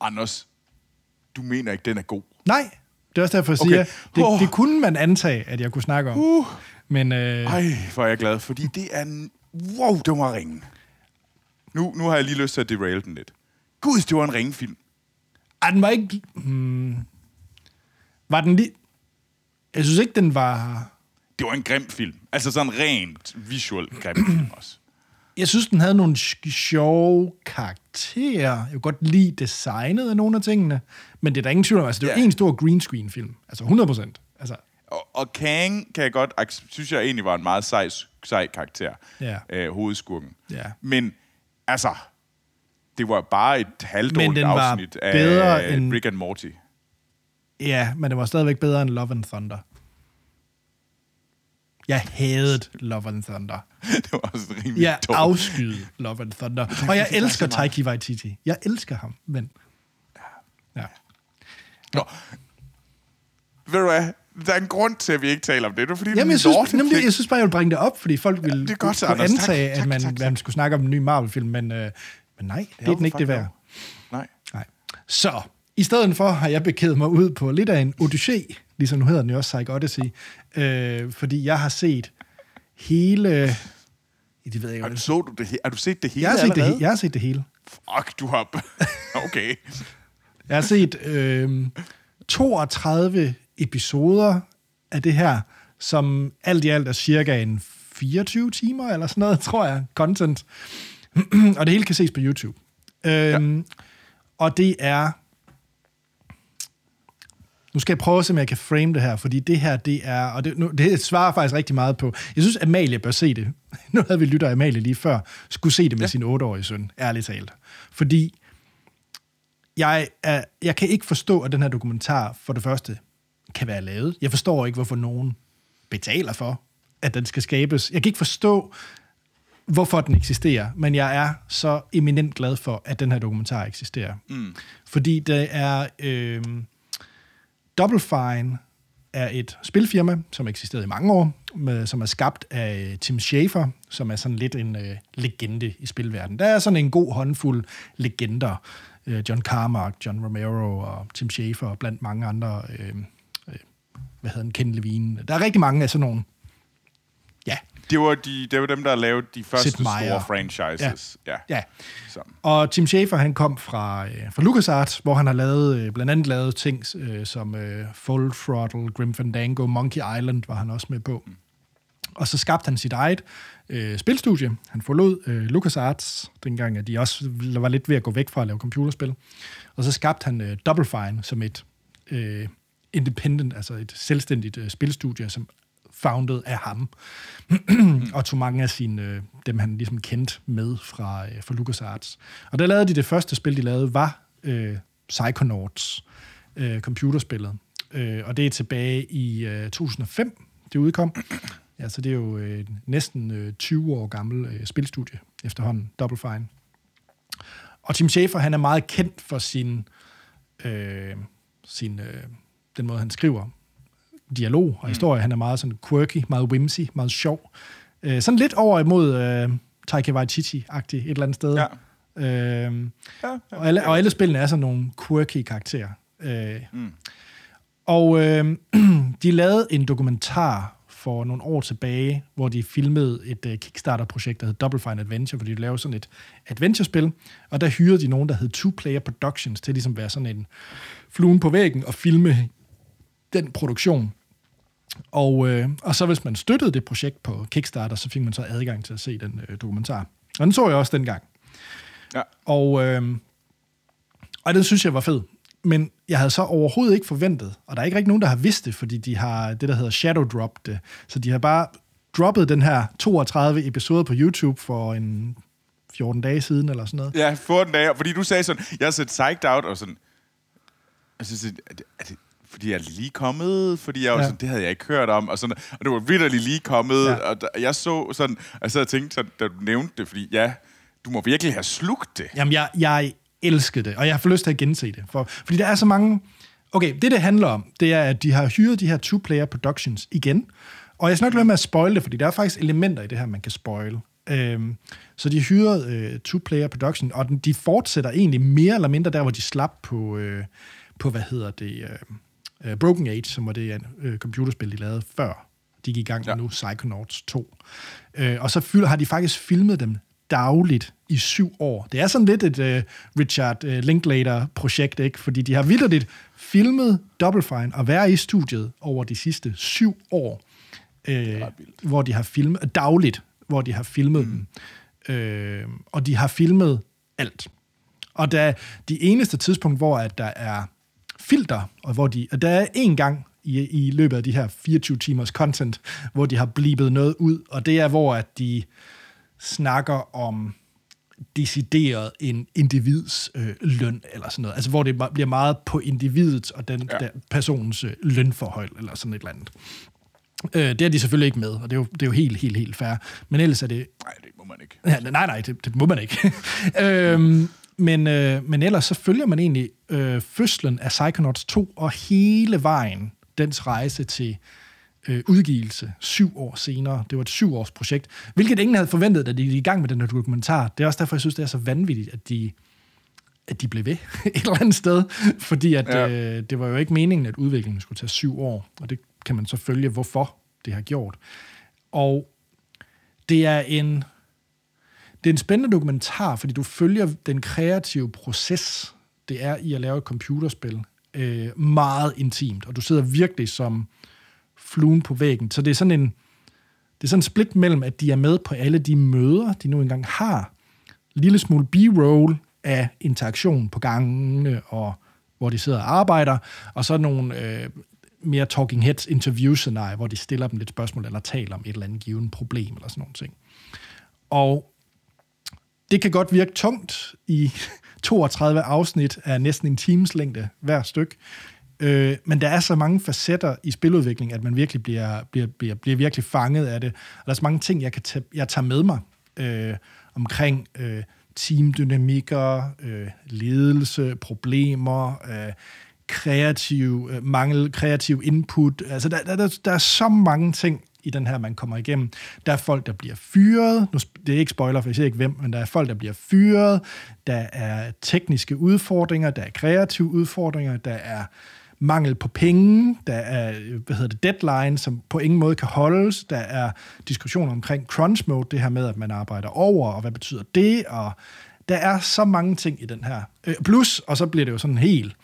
Anders, du mener ikke, den er god? Nej, det er også derfor, jeg Okay. siger, det, Åh. det kunne man antage, at jeg kunne snakke om. Uh. Men øh, Ej, hvor er jeg glad, fordi det er... En... Wow, det var ringen. Nu, nu har jeg lige lyst til at derail den lidt. Gud, det var en ringfilm. ej, den var ikke... Hmm, var den lige... Jeg synes ikke, den var... Det var en grim film. Altså sådan rent visual grim film også. Jeg synes, den havde nogle sjove karakterer. Jeg kunne godt lide designet af nogle af tingene. Men det er der ingen tvivl om. Altså, det var Ja. en stor green screen film. Altså 100 procent. Altså, Og, og Kang kan jeg godt... Synes jeg egentlig var en meget sej, sej karakter. Ja. Øh, hovedskurken. Ja. Men altså... Det var bare et halvdårligt afsnit af bedre end- Rick and Morty. ja, men det var stadigvæk bedre end Love and Thunder. Jeg hadede Love and Thunder. det var også rimelig Jeg dårligt. afskyede Love and Thunder. Og jeg elsker Taiki Waititi. Jeg elsker ham, men... Ja. Nå. Ved du hvad? Der er en grund til, at vi ikke taler om det. Det er fordi, Jamen, jeg det synes, er jamen, det, jeg synes bare, jeg vil bringe det op, fordi folk ville det er godt, kunne Anders. Antage, tak, at man, tak, tak. man skulle snakke om en ny Marvel-film, men, øh, men nej, det er Jo, den ikke det værd. Nej. Nej. Så, i stedet for har jeg begivet mig ud på lidt af en odyssé, ligesom nu hedder den jo også Psych Odyssey, øh, fordi jeg har set hele... Ja, Det ved jeg Har du, så du det, he- har du set det hele Jeg har, set det, allerede? he- jeg har set det hele. Fuck, du har... okay. Jeg har set øh, 32 episoder af det her, som alt i alt er cirka en 24 timer eller sådan noget, tror jeg, content. og det hele kan ses på YouTube. Øhm, ja. Og det er... Nu skal jeg prøve at se, om jeg kan frame det her, fordi det her, det er... Og det, nu, det svarer faktisk rigtig meget på... Jeg synes, Amalie bør se det. Nu havde vi lytter Amalie lige før. Skulle se det med ja. sin 8-årige søn, ærligt talt. Fordi jeg, er, jeg kan ikke forstå, at den her dokumentar for det første kan være lavet. Jeg forstår ikke, hvorfor nogen betaler for, at den skal skabes. Jeg kan ikke forstå, hvorfor den eksisterer, men jeg er så eminent glad for, at den her dokumentar eksisterer. Mm. Fordi det er... Øh, Double Fine er et spilfirma, som eksisterede i mange år, med, som er skabt af Tim Schafer, som er sådan lidt en øh, legende i spilverdenen. Der er sådan en god håndfuld legender. Øh, John Carmack, John Romero og Tim Schafer, blandt mange andre. Øh, øh, hvad hedder den? Ken Levine. Der er rigtig mange af sådan nogle. Ja, Det var, de, det var dem, der lavede de første store franchises. Ja. ja. ja. Så. Og Tim Schafer, han kom fra, øh, fra LucasArts, hvor han har lavet, øh, blandt andet lavet ting øh, som øh, Full Throttle, Grim Fandango, Monkey Island var han også med på. Mm. Og så skabte han sit eget øh, spilstudie. Han forlod øh, LucasArts, dengang at de også var lidt ved at gå væk fra at lave computerspil. Og så skabte han øh, Double Fine som et øh, independent, altså et selvstændigt øh, spilstudie, som founded af ham. og tog mange af sine, øh, dem han ligesom kendte med fra, øh, fra LucasArts. Og der lavede de det første spil, de lavede, var øh, Psychonauts, øh, computerspillet. Øh, og det er tilbage i øh, 2005, det udkom. Ja, så det er jo øh, næsten øh, 20 år gammel øh, spilstudie efterhånden, Double Fine. Og Tim Schafer, han er meget kendt for sin, øh, sin øh, den måde, han skriver dialog og historie. Mm. Han er meget sådan quirky, meget whimsy, meget sjov. Øh, sådan lidt over imod øh, Taika Waititi-agtig et eller andet sted. Ja. Øh, Ja, ja. og, alle, og alle spillene er sådan nogle quirky karakterer. Øh, Mm. og øh, de lavede en dokumentar for nogle år tilbage, hvor de filmede et uh, Kickstarter-projekt, der hed Double Fine Adventure, hvor de lavede sådan et adventure-spil, og der hyrede de nogen, der hed Two Player Productions, til ligesom at være sådan en fluen på væggen og filme den produktion. Og, øh, og så hvis man støttede det projekt på Kickstarter, så fik man så adgang til at se den øh, dokumentar. Og den så jeg også dengang. Ja. Og, øh, og den synes jeg var fed. Men jeg havde så overhovedet ikke forventet, og der er ikke rigtig nogen, der har vidst det, fordi de har det, der hedder shadow drop det. Så de har bare droppet den her 32 episoder på YouTube for en 14 dage siden, eller sådan noget. Ja, 14 dage. Fordi du sagde sådan, jeg har set Psyched Out, og sådan... Altså, er det, er det, fordi jeg er lige kommet, fordi jeg Ja. sådan, det havde jeg ikke hørt om, og, sådan, og det var vidderligt lige kommet, Ja. og der, jeg så sådan, og og tænkte sådan, da du nævnte det, fordi ja, du må virkelig have slugt det. Jamen, jeg, jeg elskede det, og jeg har fået lyst til at gense det. For, fordi der er så mange... Okay, det det handler om, det er, at de har hyret de her two-player productions igen. Og jeg skal nok lade med at spoil det, fordi der er faktisk elementer i det her, man kan spoil. Øhm, så de hyrede øh, two-player production, og den, de fortsætter egentlig mere eller mindre der, hvor de slap på, øh, på hvad hedder det, øh, øh, Broken Age, som var det øh, computerspil, de lavede før. De gik i gang med Ja. nu, Psychonauts 2. Øh, og så fylder, har de faktisk filmet dem dagligt i syv år. Det er sådan lidt et øh, Richard øh, Linklater-projekt, ikke? fordi de har vildt filmet Double Fine og være i studiet over de sidste syv år, vildt. hvor de har filmet dagligt, hvor de har filmet mm. dem. Øh, og de har filmet alt. Og der de eneste tidspunkt, hvor at der er filter, og hvor de, og der er en gang i, i løbet af de her 24 timers content, hvor de har blibet noget ud, og det er, hvor at de snakker om decideret en individs øh, løn, eller sådan noget. Altså, hvor det bliver meget på individet og den Ja. der personens øh, lønforhold, eller sådan et eller andet. Øh, det er de selvfølgelig ikke med, og det er jo, det er jo helt, helt, helt fair. Men ellers er det Nej, det må man ikke. Ja, nej, nej, det, det må man ikke. øhm, men, øh, men ellers så følger man egentlig øh, fødslen af Psychonauts 2 og hele vejen dens rejse til øh, udgivelse syv år senere. Det var et syv års projekt, hvilket ingen havde forventet, da de gik i gang med den her dokumentar. Det er også derfor, jeg synes, det er så vanvittigt, at de, at de blev ved et eller andet sted. Fordi at, ja. øh, det var jo ikke meningen, at udviklingen skulle tage syv år. Og det kan man så følge, hvorfor det har gjort. Og det er en det er en spændende dokumentar, fordi du følger den kreative proces, det er i at lave et computerspil, øh, meget intimt, og du sidder virkelig som fluen på væggen. Så det er sådan en, det er sådan en split mellem, at de er med på alle de møder, de nu engang har. Lille smule b-roll af interaktion på gangene, og hvor de sidder og arbejder, og så nogle øh, mere talking heads interview-scenarier, hvor de stiller dem lidt spørgsmål, eller taler om et eller andet givet problem, eller sådan nogle ting. Og det kan godt virke tungt i 32 afsnit af næsten en times længde hver styk. Øh, men der er så mange facetter i spiludvikling, at man virkelig bliver, bliver, bliver, bliver virkelig fanget af det. Og der er så mange ting, jeg, kan tage, jeg tager med mig øh, omkring øh, teamdynamikker, øh, ledelse, problemer, øh, kreativ øh, mangel, kreativ input. Altså, der, der, der, der er så mange ting i den her, man kommer igennem. Der er folk, der bliver fyret. Nu, det er ikke spoiler, for jeg siger ikke hvem, men der er folk, der bliver fyret. Der er tekniske udfordringer, der er kreative udfordringer, der er mangel på penge, der er øh, hvad hedder det, deadline, som på ingen måde kan holdes, der er diskussioner omkring crunch mode, det her med, at man arbejder over, og hvad betyder det, og der er så mange ting i den her. Øh, plus, og så bliver det jo sådan helt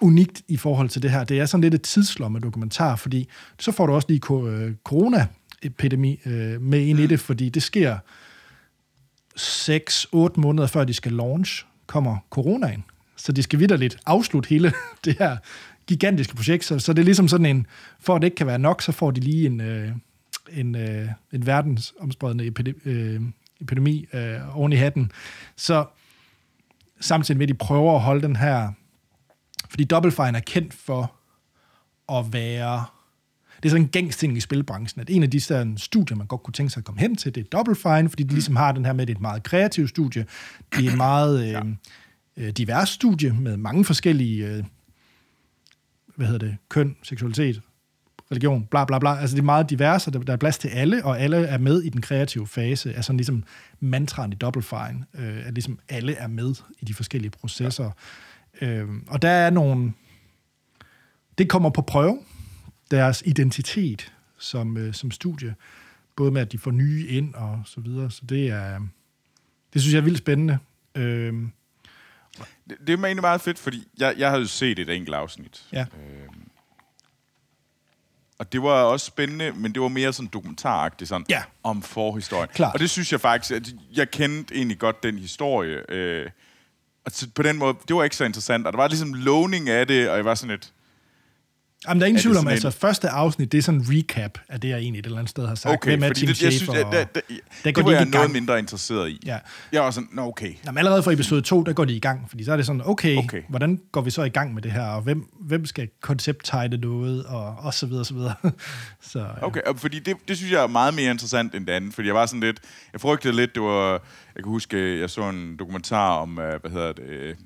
unikt i forhold til det her. Det er sådan lidt et tidslomme dokumentar, fordi så får du også lige øh, corona-epidemi øh, med ind i det, fordi det sker 6-8 måneder før de skal launch, kommer coronaen. Så de skal vidderligt afslutte hele det her gigantiske projekt. Så, så det er ligesom sådan en, for at det ikke kan være nok, så får de lige en, øh, en, øh, en verdensomspredende epidemi, øh, epidemi øh, oven i hatten. Så samtidig med, at de prøver at holde den her fordi Double Fine er kendt for at være... Det er sådan en gængsting i spilbranchen, at en af de sådan, studier, man godt kunne tænke sig at komme hen til, det er Double Fine, fordi de ligesom har den her med, at det er et meget kreativt studie. Det er et meget øh, øh, divers studie med mange forskellige, øh, hvad hedder det, køn, seksualitet, religion, bla bla bla. Altså det er meget divers, og der, der er plads til alle, og alle er med i den kreative fase. Altså ligesom mantraen i Double Fine, øh, at ligesom alle er med i de forskellige processer. Ja. Øhm, og der er nogle... Det kommer på prøve, deres identitet som, øh, som studie. Både med, at de får nye ind og så videre. Så det er, det synes jeg er vildt spændende. Øh, Det, det er egentlig meget fedt, fordi jeg, jeg havde jo set et enkelt afsnit. Ja. Øhm, og det var også spændende, men det var mere sådan dokumentaragtigt, sådan Ja. om forhistorien. Klart. Og det synes jeg faktisk, at jeg kendte egentlig godt den historie. Øh, og så på den måde, det var ikke så interessant. Og der var ligesom lovning af det, og jeg var sådan lidt, Jamen, der er ingen Er det tvivl om, altså en- første afsnit, det er sådan en recap af det, jeg egentlig et eller andet sted har sagt. Okay, Hvem er Tim det, jeg synes, Schafer? det, det, det, det var de jeg noget gang. mindre interesseret i. Ja. Jeg var sådan, nå okay. Jamen, allerede fra episode 2, der går de i gang, fordi så er det sådan, okay, Okay. hvordan går vi så i gang med det her, og hvem, hvem skal koncepttegne noget, og, og så videre, og så videre. så, ja. Okay, fordi det, det synes jeg er meget mere interessant end det andet, fordi jeg var sådan lidt, jeg frygtede lidt, det var, jeg kan huske, jeg så en dokumentar om, øh, hvad hedder det,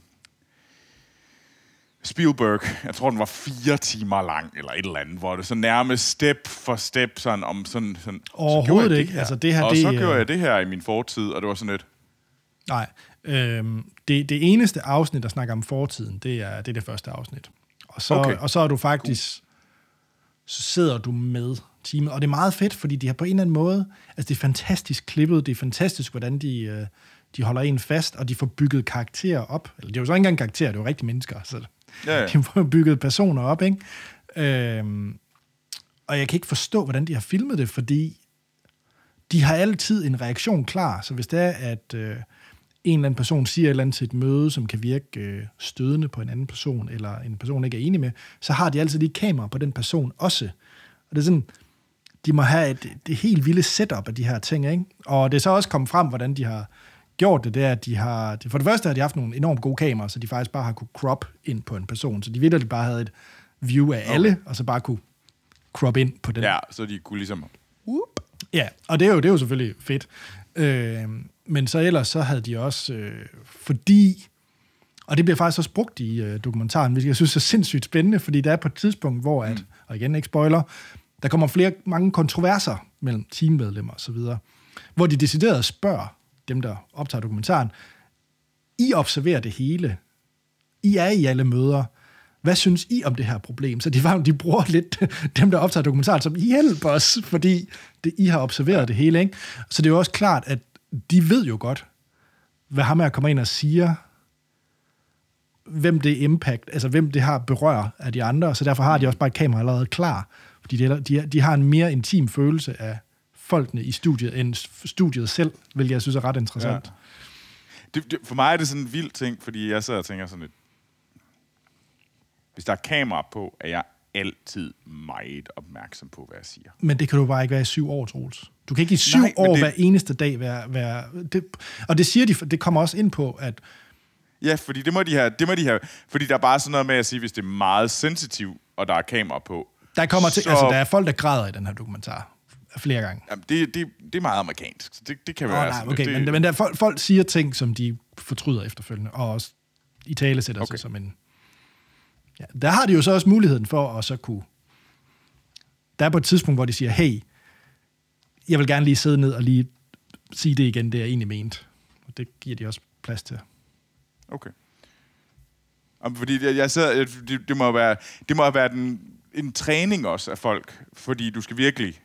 Spielberg, jeg tror, den var fire timer lang, eller et eller andet, hvor det så nærmest step for step, sådan om sådan... sådan så Overhovedet gjorde jeg ikke. her. Altså, det her, og det så gjorde jeg det her i min fortid, og det var sådan lidt, Nej, øhm, det, det eneste afsnit, der snakker om fortiden, det er det, er det første afsnit. Og så, Okay. og så er du faktisk, så sidder du med teamet, og det er meget fedt, fordi de har på en eller anden måde, altså det er fantastisk klippet, det er fantastisk, hvordan de, øh, de holder en fast, og de får bygget karakterer op. Eller det er jo så ikke engang karakterer, det er jo rigtige mennesker, så Ja, ja. de har bygget personer op, ikke? Øhm, og jeg kan ikke forstå, hvordan de har filmet det, fordi de har altid en reaktion klar. Så hvis det er, at øh, en eller anden person siger et eller andet til et møde, som kan virke øh, stødende på en anden person, eller en person ikke er enig med, så har de altid lige kamera på den person også. Og det er sådan, de må have et, det helt vilde setup af de her ting, ikke? Og det er så også kommet frem, hvordan de har gjort det, det er, at de har, for det første har de haft nogle enormt gode kameraer, så de faktisk bare har kunne crop ind på en person, så de virkelig bare havde et view af alle, og så bare kunne crop ind på den ja, så de kunne ligesom, Whoop. Ja, og det er jo, det er jo selvfølgelig fedt. Øh, men så ellers så havde de også, øh, fordi, og det bliver faktisk også brugt i øh, dokumentaren, hvilket jeg synes er sindssygt spændende, fordi der er på et tidspunkt, hvor at, og igen ikke spoiler, der kommer flere, mange kontroverser mellem teammedlemmer og så videre, hvor de decideret spørger dem, der optager dokumentaren, I observerer det hele. I er i alle møder. Hvad synes I om det her problem? Så de, var, de bruger lidt dem, der optager dokumentaren, som hjælp os, fordi det, I har observeret det hele. Ikke? Så det er jo også klart, at de ved jo godt, hvad ham her kommer ind og siger, hvem det impact, altså hvem det har berører af de andre, så derfor har de også bare et kamera allerede klar, fordi de, de, de har en mere intim følelse af folkene i studiet, end studiet selv, hvilket jeg synes er ret interessant. Ja. Det, det, for mig er det sådan en vild ting, fordi jeg sidder og tænker sådan lidt... Hvis der er kamera på, er jeg altid meget opmærksom på, hvad jeg siger. Men det kan du bare ikke være i syv år, Troels. Du kan ikke i syv Nej, år det- hver eneste dag være... være det, og det siger de, det kommer også ind på, at Ja, fordi det må de have. Det må de have. Fordi der er bare sådan noget med at sige, hvis det er meget sensitivt, og der er kamera på. der kommer til, så, altså, der er folk, der græder i den her dokumentar flere gange. Jamen, det, det, det er meget amerikansk. Så det, det kan være nej, sådan okay, lidt- men, det, men der, folk, folk siger ting, som de fortryder efterfølgende, og også i tale sætter okay. Sig som en... Ja, der har de jo så også muligheden for at så kunne... Der er på et tidspunkt, hvor de siger, hey, jeg vil gerne lige sidde ned og lige sige det igen, det jeg egentlig mente. Og det giver de også plads til. Okay. Fordi jeg, jeg sidder, det, det må være, det må være den, en træning også af folk, fordi du skal virkelig,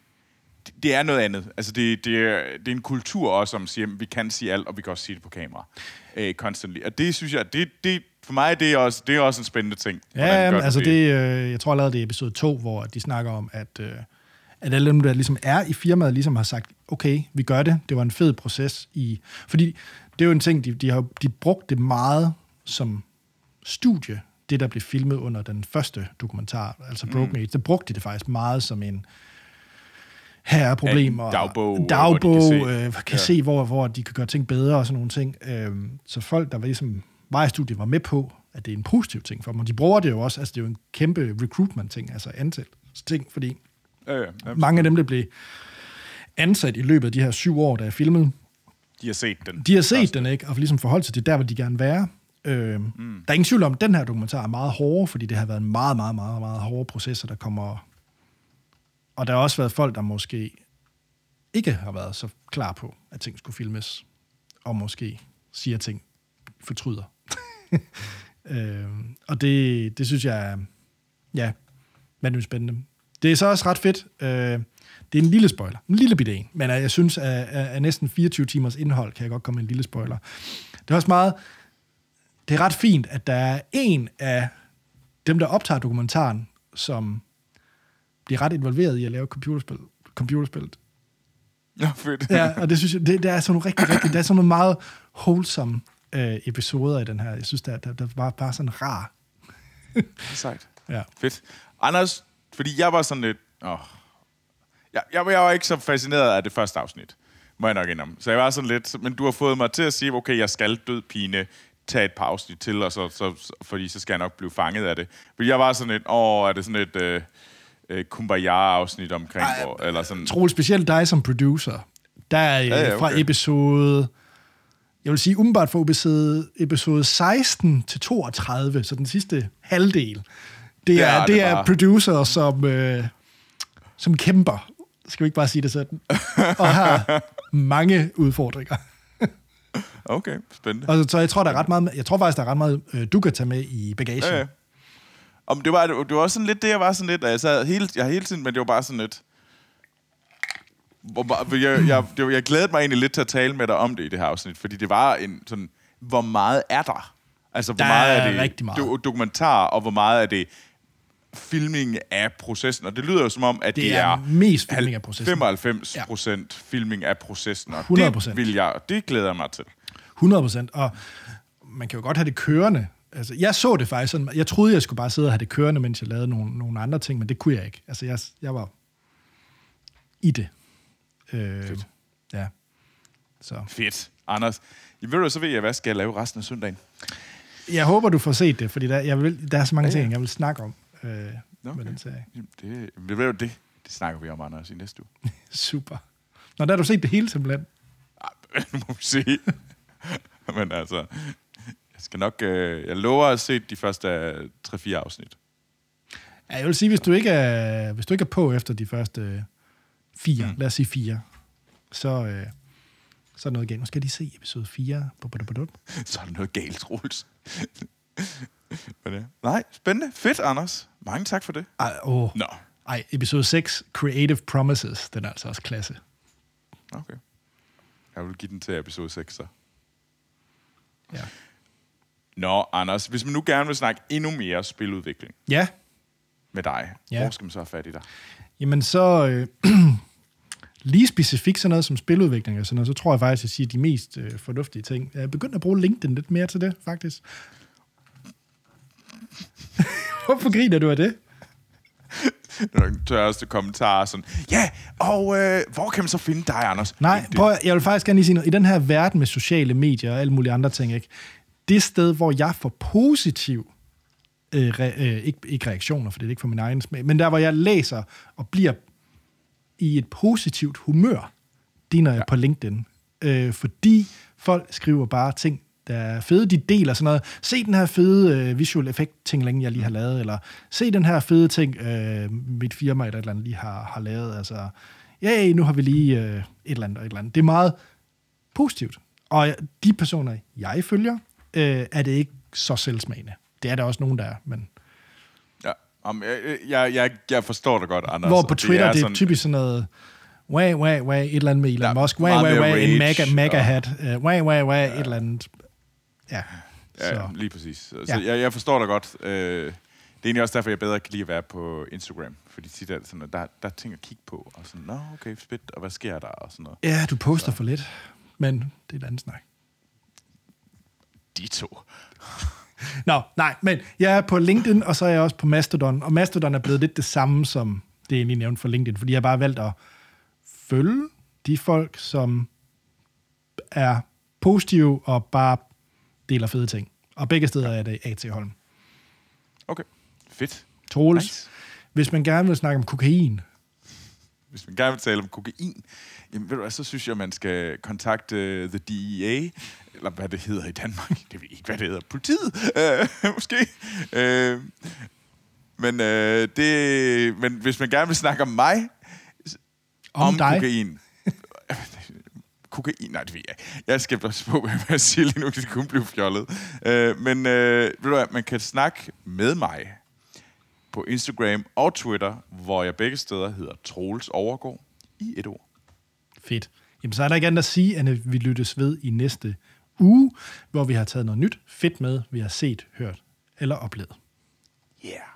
det, det er noget andet. Altså det, det, er, det er en kultur også, som siger, at vi kan sige alt, og vi kan også sige det på kamera. Øh, constantly. Og det synes jeg, det, det, for mig er det også, det er også en spændende ting. Ja, gør men, du altså det, øh, jeg tror allerede, det er episode 2, hvor de snakker om, at, øh, at alle dem, der ligesom er i firmaet, ligesom har sagt, okay, vi gør det. Det var en fed proces. i Fordi det er jo en ting, de, de har de brugt det meget som studie, det der blev filmet under den første dokumentar, altså Broken mm. Age. Der brugte de det faktisk meget som en her er problemer. dagbog, øh, dagbog hvor kan se- øh, kan Ja. se hvor, hvor de kan gøre ting bedre og sådan nogle ting. Øhm, så folk, der var ligesom var i studiet, var med på, at det er en positiv ting for dem. Og de bruger det jo også, altså det er jo en kæmpe recruitment-ting, altså ansat ting, fordi Ja, ja, ja. mange af dem, der blev ansat i løbet af de her syv år, der er filmet, De har set den. de har set den, ikke? Og ligesom forholdt sig til der, hvor de gerne vil være. Øh, mm. Der er ingen tvivl om, at den her dokumentar er meget hårdere, fordi det har været en meget, meget, meget, meget hårde processer, der kommer... Og der har også været folk, der måske ikke har været så klar på, at ting skulle filmes, og måske siger ting, fortryder. øh, og det, det synes jeg ja, men er spændende. Det er så også ret fedt. Øh, det er en lille spoiler. En lille bitte en. Men øh, jeg synes, at, at, at næsten 24 timers indhold kan jeg godt komme med en lille spoiler. Det er også meget... Det er ret fint, at der er en af dem, der optager dokumentaren, som bliver ret involveret i at lave computerspil, computerspillet. Ja, fedt. Ja, og det synes jeg, det, det er sådan nogle rigtig, rigtig, det er sådan nogle meget wholesome øh, episoder i den her. Jeg synes, der, der, der var bare sådan rar. Sejt. Ja. Fedt. Anders, fordi jeg var sådan lidt... Åh, jeg, jeg, jeg var ikke så fascineret af det første afsnit, må jeg nok indrømme. Så jeg var sådan lidt... Men du har fået mig til at sige, okay, jeg skal død pine tage et par afsnit til, og så, så, fordi så skal jeg nok blive fanget af det. Men jeg var sådan lidt, åh, er det sådan et øh, øh, kumbaya-afsnit omkring, Ej, hvor, eller sådan... Troel, specielt dig som producer, der er ja, Ja, ja, fra okay. episode... Jeg vil sige umiddelbart fra episode, episode 16 til 32, så den sidste halvdel. Det er, er det det er bare. producer, som, øh, som kæmper. Skal vi ikke bare sige det sådan? Og har mange udfordringer. Okay, spændende. Og så jeg tror, der er ret meget, jeg tror faktisk, der er ret meget, øh, du kan tage med i bagagen. Ja, ja. Om det var, det var også sådan lidt det, jeg var sådan lidt, at jeg sad hele, jeg hele tiden, men det var bare sådan lidt, hvor, jeg, jeg, det var, jeg glædede mig egentlig lidt til at tale med dig om det i det her afsnit, fordi det var en sådan, hvor meget er der? Altså, hvor Der meget er er det meget. do- dokumentar, og hvor meget er det filming af processen? Og det lyder jo som om, at det, Det er mest filming af processen. 95 procent filming af processen, og 100%. det, vil jeg, det glæder jeg mig til. 100 procent. Og man kan jo godt have det kørende. Altså, jeg så det faktisk sådan. Jeg troede, jeg skulle bare sidde og have det kørende, mens jeg lavede nogle, nogle andre ting, men det kunne jeg ikke. Altså, jeg, jeg var i det. Øh, Fedt. ja. Så. Fedt. Anders, ved du, så ved jeg, hvad skal jeg lave resten af søndagen? Jeg håber, du får set det, fordi der, jeg vil, der er så mange Ja, ja. ting, jeg vil snakke om øh, okay. med den serie. Jamen, Det, du, det, det snakker vi om, Anders, i næste uge. Super. Nå, der har du set det hele simpelthen. nu må vi se. Men altså, skal nok... Øh, jeg lover at se de første øh, 3-4 afsnit. Ja, jeg vil sige, hvis du ikke er, hvis du ikke er på efter de første øh, fire, mm. lad os sige fire, så, øh, så er noget galt. Nu skal de se episode 4. Bup-bup-bup-bup. Så er der noget galt, Troels. Nej, spændende. Fedt, Anders. Mange tak for det. Ej, åh. Nå, Ej, episode 6, Creative Promises, den er altså også klasse. okay. Jeg vil give den til episode 6, så. Ja. Nå, Anders, hvis man nu gerne vil snakke endnu mere spiludvikling Ja, med dig, Ja. hvor skal man så have fat i dig? jamen så øh, lige specifikt sådan noget som spiludvikling og sådan noget, så tror jeg faktisk, at jeg siger de mest øh, fornuftige ting. Jeg er begyndt at bruge LinkedIn lidt mere til det, faktisk. Hvorfor griner du af det? Den tørreste kommentar sådan, ja, og øh, hvor kan man så finde dig, Anders? Nej, Det- prøv, at- jeg vil faktisk gerne lige sige noget. I den her verden med sociale medier og alle mulige andre ting, ikke? Det sted, hvor jeg får positiv, øh, re, øh, ikke, ikke reaktioner, for det er ikke for min egen smag, men der, hvor jeg læser og bliver i et positivt humør, det er, når jeg er på LinkedIn. Øh, fordi folk skriver bare ting, der er fede. De deler sådan noget. Se den her fede øh, visual effekt ting, længe jeg lige har lavet, eller se den her fede ting, øh, mit firma eller et eller andet lige har, har lavet. Altså, ja, nu har vi lige øh, et eller andet og et eller andet. Det er meget positivt. Og de personer, jeg følger, øh, er det ikke så selvsmagende. Det er der også nogen, der er, men Ja, om, jeg, jeg, jeg, jeg forstår det godt, Anders. hvor på Twitter, det er, sådan- typisk sådan noget, wah, wah, wah, et eller andet med Elon Ja, Musk, wah, mere wah, en mega, mega hat, uh, wah, wah, wah, et eller andet. Ja, Ja, så. ja, lige præcis. Så, Ja. så jeg, jeg forstår dig godt. Øh, det er egentlig også derfor, jeg bedre kan lide at være på Instagram. Fordi tit er det sådan, at der, der er ting at kigge på. Og sådan, nå, okay, fedt, og hvad sker der? Og sådan noget. Ja, du poster for lidt, men det er et andet snak. De to. Nå, nej, men jeg er på LinkedIn, og så er jeg også på Mastodon, og Mastodon er blevet lidt det samme som det, jeg egentlig nævnte for LinkedIn, fordi jeg har bare valgt at følge de folk, som er positive og bare deler fede ting. Og begge steder er det A.T. Holm. Okay, fedt. Troels, Nice. hvis man gerne vil snakke om kokain, Hvis man gerne vil tale om kokain, jamen ved du hvad, så synes jeg, man skal kontakte uh, The DEA, eller hvad det hedder i Danmark. Det ved ikke, hvad det hedder. Politiet, uh, måske. Uh, men, uh, det, men hvis man gerne vil snakke om mig, om, om dig, kokain. kokain, nej, det ved jeg. Jeg skal passe på, hvad jeg siger lige nu, det kunne blive fjollet. Uh, men uh, ved du hvad, man kan snakke med mig på Instagram og Twitter, hvor jeg begge steder hedder Troels Overgård i et ord. Fedt. Jamen, så er der ikke andet at sige, end at vi lyttes ved i næste uge, hvor vi har taget noget nyt fedt med, vi har set, hørt eller oplevet. Yeah.